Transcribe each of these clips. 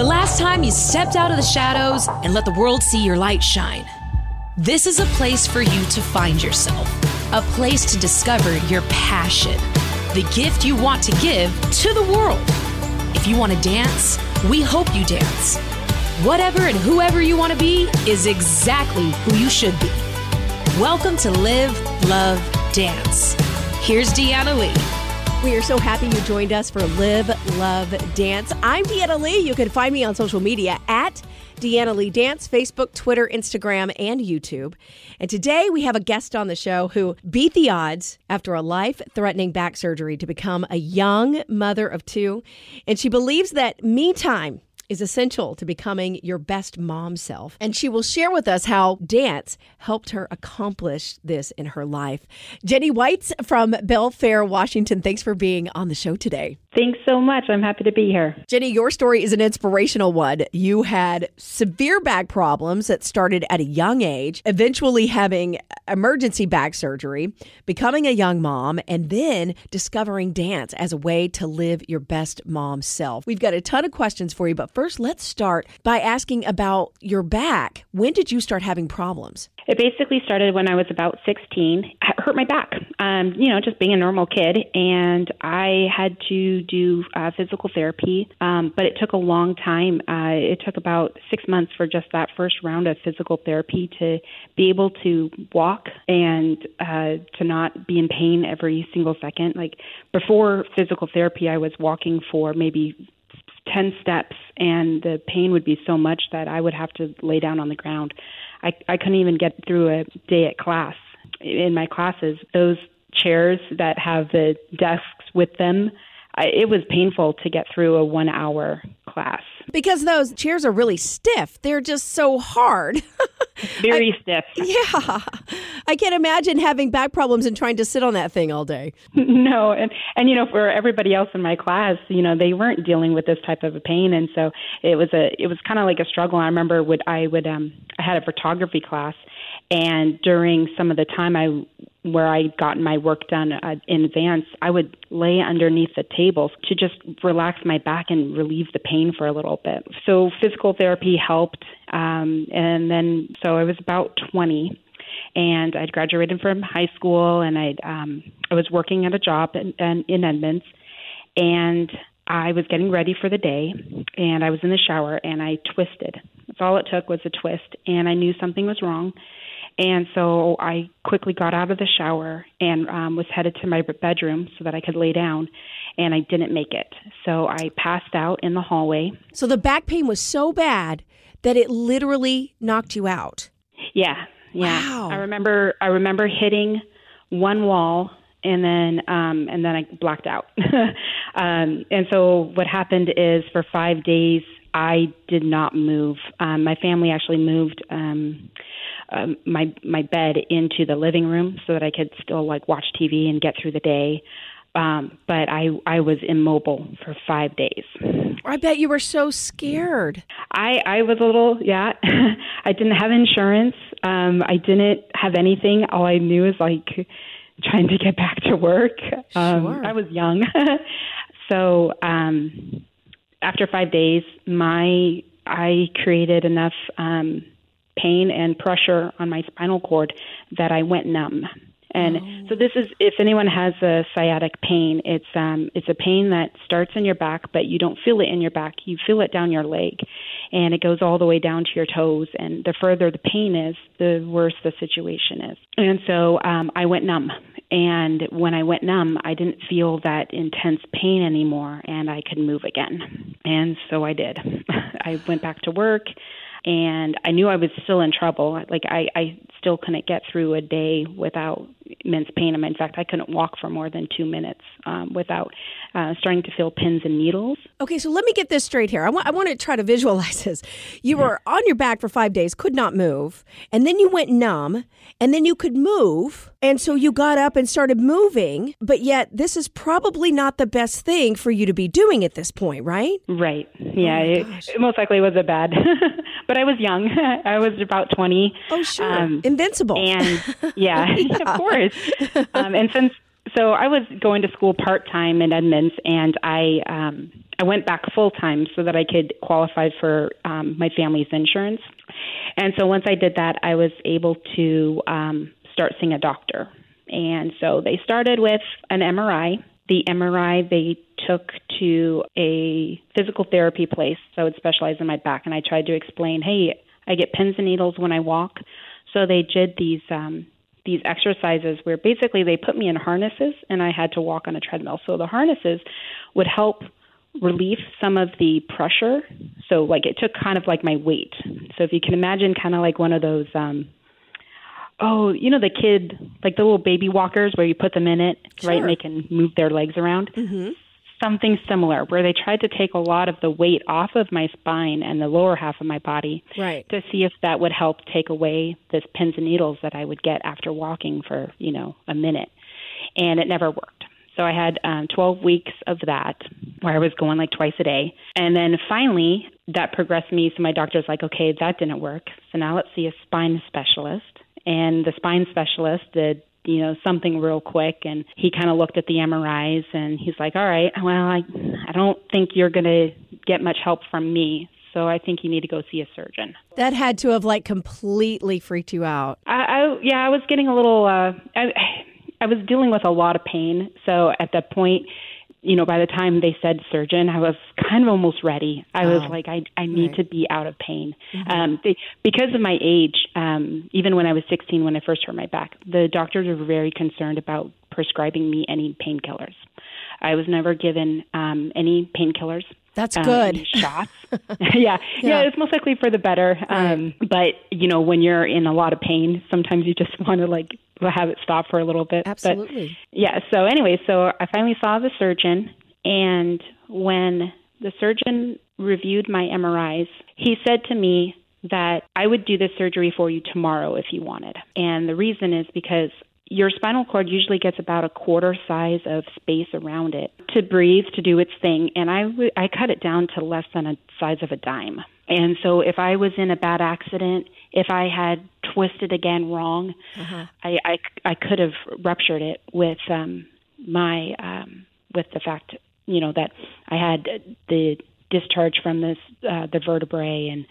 The last time you stepped out of the shadows and let the world see your light shine. This is a place for you to find yourself, a place to discover your passion, the gift you want to give to the world. If you want to dance, we hope you dance. Whatever and whoever you want to be is exactly who you should be. Welcome to Live, Love, Dance. Here's Deanna Lee. We are so happy you joined us for Live, Love, Dance. I'm Deanna Lee. You can find me on social media at Deanna Lee Dance, Facebook, Twitter, Instagram, and YouTube. And today we have a guest on the show who beat the odds after a life threatening back surgery to become a young mother of two. And she believes that me time is essential to becoming your best mom self. And she will share with us how dance helped her accomplish this in her life. Jenny Weitz from Belfair, Washington, thanks for being on the show today. Thanks so much. I'm happy to be here. Jenny, your story is an inspirational one. You had severe back problems that started at a young age, eventually having emergency back surgery, becoming a young mom, and then discovering dance as a way to live your best mom self. We've got a ton of questions for you, but first, let's start by asking about your back. When did you start having problems? It basically started when I was about 16. I hurt my back, um, you know, just being a normal kid. And I had to do uh, physical therapy, um, but it took a long time. Uh, it took about six months for just that first round of physical therapy to be able to walk and uh, to not be in pain every single second. Like before physical therapy, I was walking for maybe 10 steps and the pain would be so much that I would have to lay down on the ground. I I couldn't even get through a day at class. In my classes, those chairs that have the desks with them, I, it was painful to get through a 1 hour class because those chairs are really stiff. They're just so hard. Very I, stiff. Yeah. I can't imagine having back problems and trying to sit on that thing all day. No, and and you know for everybody else in my class, you know, they weren't dealing with this type of a pain and so it was a it was kind of like a struggle. I remember would I would um I had a photography class and during some of the time I where I'd gotten my work done uh, in advance, I would lay underneath the tables to just relax my back and relieve the pain for a little bit. So physical therapy helped, um, and then so I was about 20, and I'd graduated from high school, and I'd um, I was working at a job in, in, in Edmonds, and I was getting ready for the day, and I was in the shower, and I twisted. That's all it took was a twist, and I knew something was wrong and so I quickly got out of the shower and um, was headed to my bedroom so that I could lay down. And I didn't make it. So I passed out in the hallway. So the back pain was so bad that it literally knocked you out. Yeah. Yeah. Wow. I remember I remember hitting one wall and then um and then I blacked out. um and so what happened is for 5 days I did not move. Um my family actually moved um um, my my bed into the living room so that I could still like watch TV and get through the day. Um, but I I was immobile for five days. I bet you were so scared. I I was a little yeah. I didn't have insurance. Um, I didn't have anything. All I knew is like trying to get back to work. Um, sure. I was young, so um, after five days, my I created enough um, pain and pressure on my spinal cord that I went numb. And oh. so this is if anyone has a sciatic pain, it's um it's a pain that starts in your back but you don't feel it in your back. You feel it down your leg and it goes all the way down to your toes and the further the pain is, the worse the situation is. And so um I went numb. And when I went numb, I didn't feel that intense pain anymore and I could move again. And so I did. I went back to work and I knew I was still in trouble. Like I, I still couldn't get through a day without immense pain. In fact, I couldn't walk for more than two minutes um, without uh, starting to feel pins and needles. Okay, so let me get this straight here. I want, I want to try to visualize this. You were on your back for five days, could not move, and then you went numb, and then you could move, and so you got up and started moving, but yet this is probably not the best thing for you to be doing at this point, right? Right. Yeah, oh it, it, most likely was a bad, but I was young. I was about 20. Oh, sure. Um, Invincible. And yeah, yeah. of course. Um, and since so I was going to school part time in Edmonds, and I um, I went back full time so that I could qualify for um, my family's insurance. And so once I did that, I was able to um, start seeing a doctor. And so they started with an MRI. The MRI they took to a physical therapy place, so it specialized in my back. And I tried to explain, hey, I get pins and needles when I walk. So they did these um, these exercises where basically they put me in harnesses and I had to walk on a treadmill. So the harnesses would help relieve some of the pressure. So like it took kind of like my weight. So if you can imagine kind of like one of those um oh, you know the kid like the little baby walkers where you put them in it, sure. right, and they can move their legs around. Mm-hmm something similar where they tried to take a lot of the weight off of my spine and the lower half of my body right. to see if that would help take away this pins and needles that I would get after walking for, you know, a minute. And it never worked. So I had um, 12 weeks of that where I was going like twice a day. And then finally, that progressed me. So my doctor's like, okay, that didn't work. So now let's see a spine specialist. And the spine specialist did you know something real quick and he kind of looked at the MRIs and he's like all right well I I don't think you're going to get much help from me so I think you need to go see a surgeon. That had to have like completely freaked you out. I, I yeah, I was getting a little uh I I was dealing with a lot of pain. So at that point, you know, by the time they said surgeon, I was kind of almost ready. I was like, I, I need right. to be out of pain. Mm-hmm. Um, they, because of my age, um, even when I was 16, when I first hurt my back, the doctors were very concerned about prescribing me any painkillers. I was never given um, any painkillers. That's um, good. shots. yeah. yeah. yeah, It's most likely for the better. Right. Um, but you know, when you're in a lot of pain, sometimes you just want to like have it stop for a little bit. Absolutely. But, yeah. So anyway, so I finally saw the surgeon, and when the surgeon reviewed my MRIs, he said to me that I would do the surgery for you tomorrow if you wanted. And the reason is because your spinal cord usually gets about a quarter size of space around it to breathe to do its thing and I, w- I cut it down to less than a size of a dime and so if i was in a bad accident if i had twisted again wrong uh-huh. I, I i could have ruptured it with um my um with the fact you know that i had the discharge from this uh the vertebrae and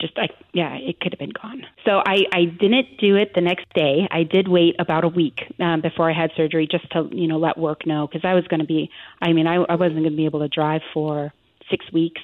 just I yeah, it could have been gone. So I I didn't do it the next day. I did wait about a week um, before I had surgery just to you know let work know because I was going to be. I mean I I wasn't going to be able to drive for six weeks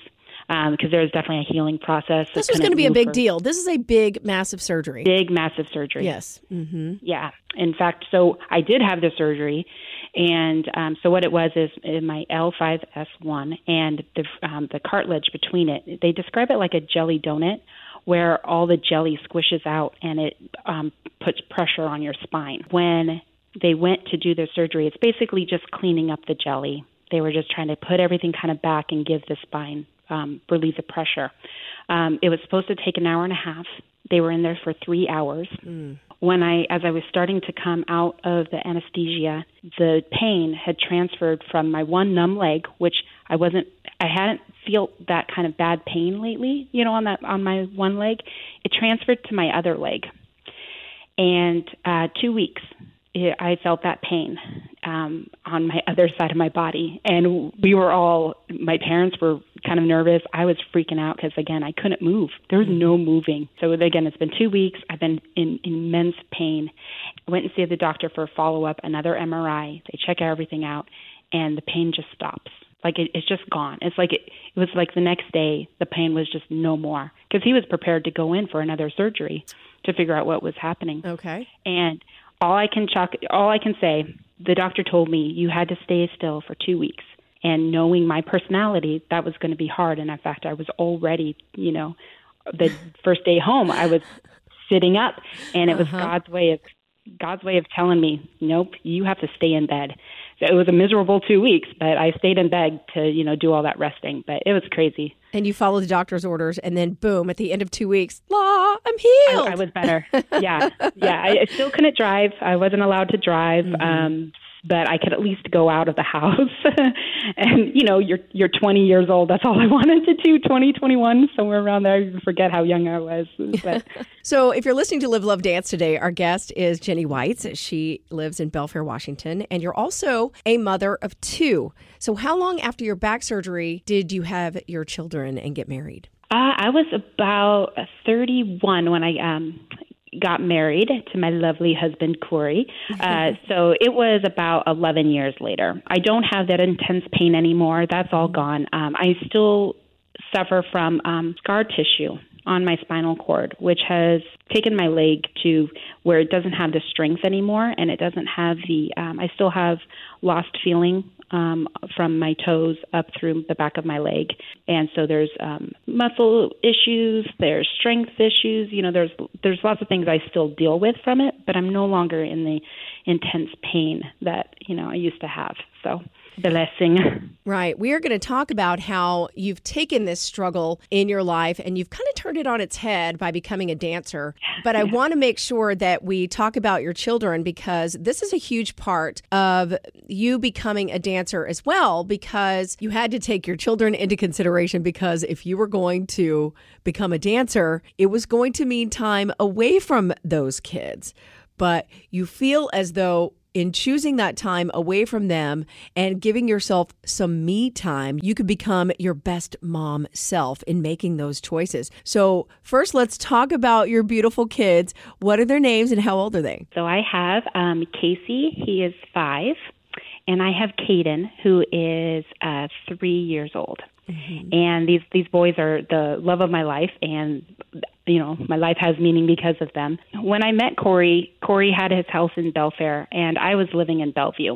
because um, there was definitely a healing process. This was going to be a big deal. This is a big, massive surgery. Big, massive surgery. Yes. Mm-hmm. Yeah. In fact, so I did have the surgery, and um, so what it was is in my L5S1 and the um, the cartilage between it. They describe it like a jelly donut, where all the jelly squishes out and it um, puts pressure on your spine. When they went to do their surgery, it's basically just cleaning up the jelly. They were just trying to put everything kind of back and give the spine um, relieve the pressure. Um, it was supposed to take an hour and a half. They were in there for three hours. Mm when I, as I was starting to come out of the anesthesia, the pain had transferred from my one numb leg, which I wasn't, I hadn't felt that kind of bad pain lately, you know, on that, on my one leg. It transferred to my other leg. And uh, two weeks I felt that pain um, on my other side of my body, and we were all. My parents were kind of nervous. I was freaking out because again, I couldn't move. There was no moving. So again, it's been two weeks. I've been in immense pain. I went and see the doctor for a follow up, another MRI. They check everything out, and the pain just stops. Like it, it's just gone. It's like it, it was like the next day the pain was just no more because he was prepared to go in for another surgery to figure out what was happening. Okay. And all I can chalk, all I can say, the doctor told me you had to stay still for two weeks. And knowing my personality, that was going to be hard. And in fact, I was already, you know, the first day home, I was sitting up, and it was uh-huh. God's way of God's way of telling me, nope, you have to stay in bed. So it was a miserable two weeks, but I stayed in bed to, you know, do all that resting. But it was crazy. And you follow the doctor's orders, and then boom, at the end of two weeks, law, I'm healed. I, I was better. yeah, yeah. I, I still couldn't drive. I wasn't allowed to drive. Mm-hmm. Um, but I could at least go out of the house. and you know, you're you're 20 years old. That's all I wanted to do. 20, 21, somewhere around there. I even forget how young I was. But. so, if you're listening to Live Love Dance today, our guest is Jenny Weitz. She lives in Belfair, Washington, and you're also a mother of two. So, how long after your back surgery did you have your children and get married? Uh, I was about 31 when I um, got married to my lovely husband Corey. Uh, so it was about 11 years later. I don't have that intense pain anymore. That's all gone. Um, I still suffer from um, scar tissue on my spinal cord, which has taken my leg to where it doesn't have the strength anymore, and it doesn't have the. Um, I still have lost feeling um, from my toes up through the back of my leg, and so there's um, muscle issues, there's strength issues. You know, there's there's lots of things I still deal with from it, but I'm no longer in the intense pain that you know I used to have. So blessing. Right. We are going to talk about how you've taken this struggle in your life and you've kind of turned it on its head by becoming a dancer. But I want to make sure that we talk about your children because this is a huge part of you becoming a dancer as well because you had to take your children into consideration because if you were going to become a dancer, it was going to mean time away from those kids but you feel as though in choosing that time away from them and giving yourself some me time, you could become your best mom self in making those choices. So, first, let's talk about your beautiful kids. What are their names and how old are they? So, I have um, Casey, he is five, and I have Caden, who is uh, three years old. Mm-hmm. And these these boys are the love of my life, and you know my life has meaning because of them. When I met Corey, Corey had his house in Belfair, and I was living in Bellevue.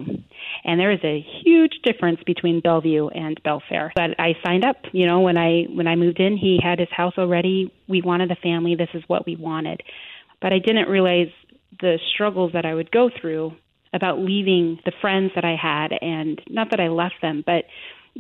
And there is a huge difference between Bellevue and Belfair. But I signed up. You know, when I when I moved in, he had his house already. We wanted a family. This is what we wanted. But I didn't realize the struggles that I would go through about leaving the friends that I had, and not that I left them, but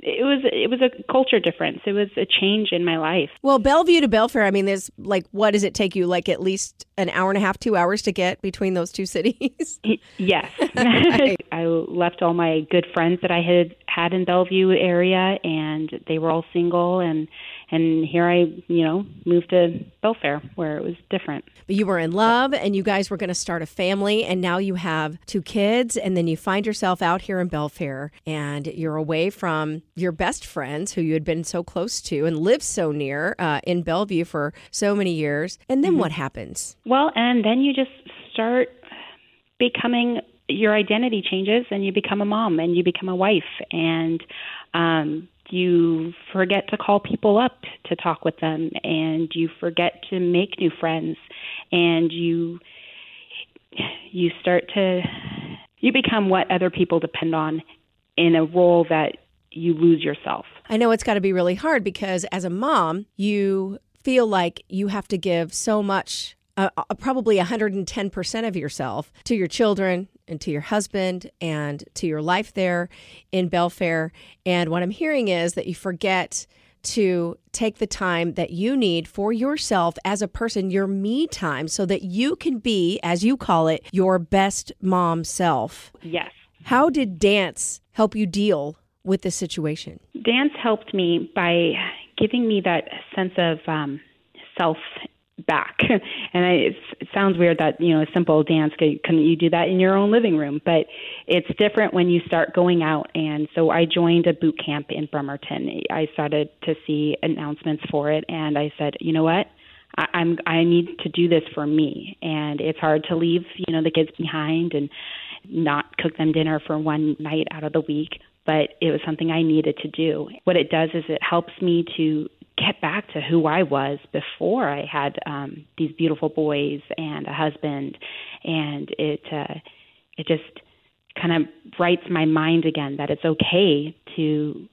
it was it was a culture difference. It was a change in my life. Well, Bellevue to Belfair, I mean, there's like what does it take you? Like at least an hour and a half, two hours to get between those two cities. yes, I left all my good friends that I had had in Bellevue area, and they were all single, and and here I, you know, moved to Belfair where it was different. But you were in love and you guys were going to start a family and now you have two kids and then you find yourself out here in Belfair and you're away from your best friends who you had been so close to and lived so near uh, in Bellevue for so many years. And then mm-hmm. what happens? Well, and then you just start becoming your identity changes and you become a mom and you become a wife and um you forget to call people up to talk with them and you forget to make new friends and you you start to you become what other people depend on in a role that you lose yourself. I know it's got to be really hard because as a mom, you feel like you have to give so much uh, uh probably 110% of yourself to your children and to your husband and to your life there in Belfair. And what I'm hearing is that you forget to take the time that you need for yourself as a person, your me time, so that you can be, as you call it, your best mom self. Yes. How did dance help you deal with this situation? Dance helped me by giving me that sense of um, self back. and I, it sounds weird that you know a simple dance couldn't you do that in your own living room? But it's different when you start going out. And so I joined a boot camp in Bremerton. I started to see announcements for it, and I said, you know what? I, I'm I need to do this for me, and it's hard to leave you know the kids behind and not cook them dinner for one night out of the week but it was something I needed to do. What it does is it helps me to get back to who I was before I had um, these beautiful boys and a husband, and it uh, it just kind of writes my mind again that it's okay to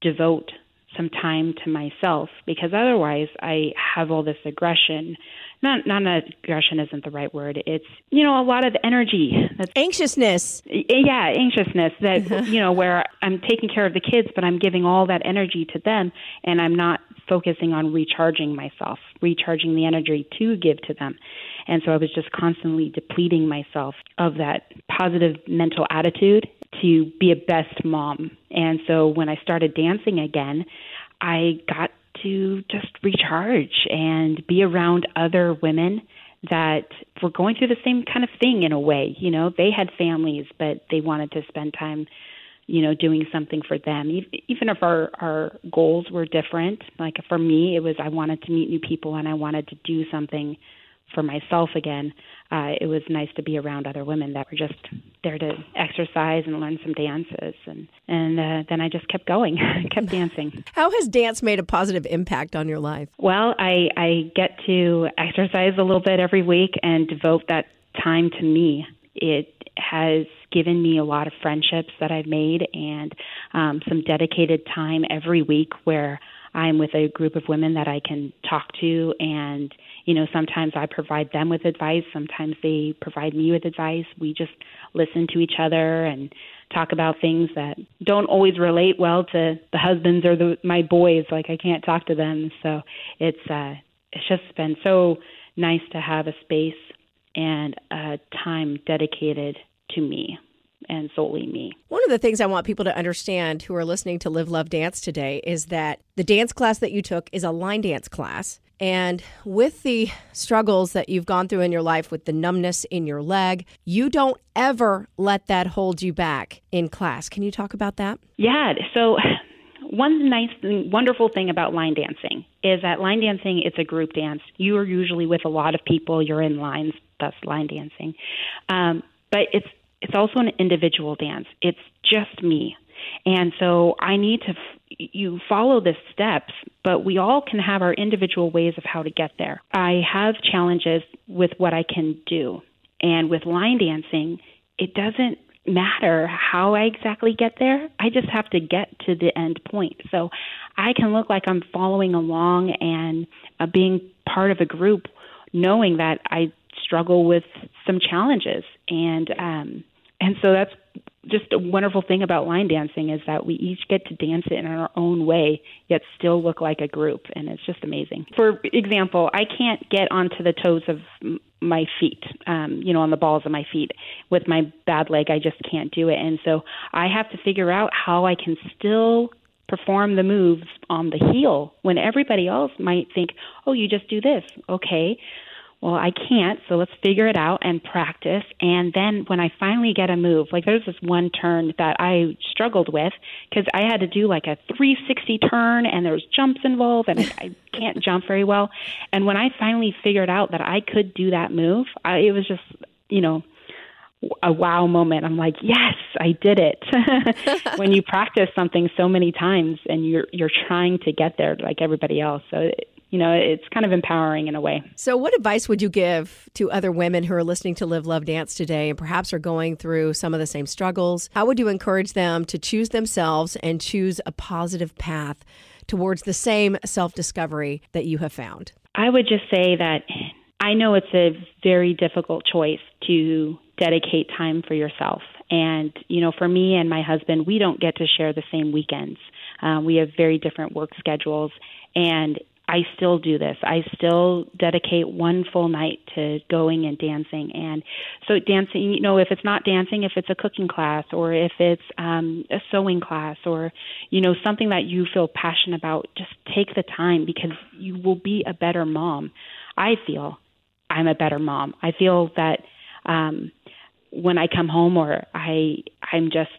devote some time to myself because otherwise I have all this aggression. Not not aggression isn't the right word. It's you know a lot of energy. That's anxiousness. Yeah, anxiousness that you know where I'm taking care of the kids but I'm giving all that energy to them and I'm not focusing on recharging myself, recharging the energy to give to them. And so I was just constantly depleting myself of that positive mental attitude to be a best mom. And so when I started dancing again, I got to just recharge and be around other women that were going through the same kind of thing in a way. You know, they had families, but they wanted to spend time, you know, doing something for them. Even if our our goals were different, like for me, it was I wanted to meet new people and I wanted to do something for myself again, uh, it was nice to be around other women that were just there to exercise and learn some dances, and and uh, then I just kept going, kept dancing. How has dance made a positive impact on your life? Well, I I get to exercise a little bit every week and devote that time to me. It has given me a lot of friendships that I've made and um, some dedicated time every week where I'm with a group of women that I can talk to and you know sometimes I provide them with advice sometimes they provide me with advice. We just listen to each other and talk about things that don't always relate well to the husbands or the my boys. Like I can't talk to them. So it's uh it's just been so nice to have a space and a time dedicated to me and solely me. One of the things I want people to understand who are listening to Live Love Dance today is that the dance class that you took is a line dance class. And with the struggles that you've gone through in your life with the numbness in your leg, you don't ever let that hold you back in class. Can you talk about that? Yeah. So, one nice, wonderful thing about line dancing is that line dancing it's a group dance. You are usually with a lot of people. You're in lines, thus line dancing. Um, but it's it's also an individual dance. It's just me. And so I need to, you follow the steps, but we all can have our individual ways of how to get there. I have challenges with what I can do. And with line dancing, it doesn't matter how I exactly get there. I just have to get to the end point. So I can look like I'm following along and uh, being part of a group, knowing that I struggle with some challenges and um and so that's just a wonderful thing about line dancing is that we each get to dance it in our own way yet still look like a group. And it's just amazing. For example i can't get onto the toes of my feet um you know on the balls of my feet. With my bad leg i just can't do it. And so i have to figure out how i can still perform the moves on the heel when everybody else might think oh you just do this. Okay well, I can't, so let's figure it out and practice. And then when I finally get a move, like there's this one turn that I struggled with because I had to do like a 360 turn and there's jumps involved and I, can't jump very well. And when I finally figured out that I could do that move, I, it was just, you know, a wow moment. I'm like, yes, I did it. when you practice something so many times and you're you're trying to get there like everybody else. So you know, it's kind of empowering in a way. So, what advice would you give to other women who are listening to Live, Love, Dance today and perhaps are going through some of the same struggles? How would you encourage them to choose themselves and choose a positive path towards the same self discovery that you have found? I would just say that I know it's a very difficult choice to dedicate time for yourself. And, you know, for me and my husband, we don't get to share the same weekends. Uh, we have very different work schedules. And I still do this. I still dedicate one full night to going and dancing. And so, dancing, you know, if it's not dancing, if it's a cooking class or if it's um, a sewing class or, you know, something that you feel passionate about, just take the time because you will be a better mom. I feel I'm a better mom. I feel that um, when I come home or I, I'm just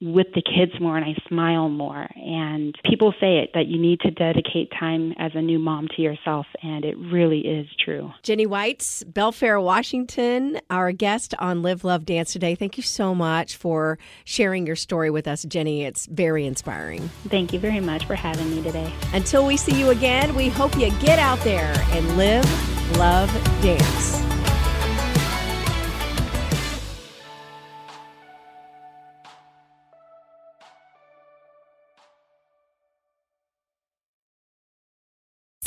with the kids more and I smile more. And people say it that you need to dedicate time as a new mom to yourself, and it really is true. Jenny Weitz, Belfair, Washington, our guest on Live, Love, Dance today. Thank you so much for sharing your story with us, Jenny. It's very inspiring. Thank you very much for having me today. Until we see you again, we hope you get out there and live, love, dance.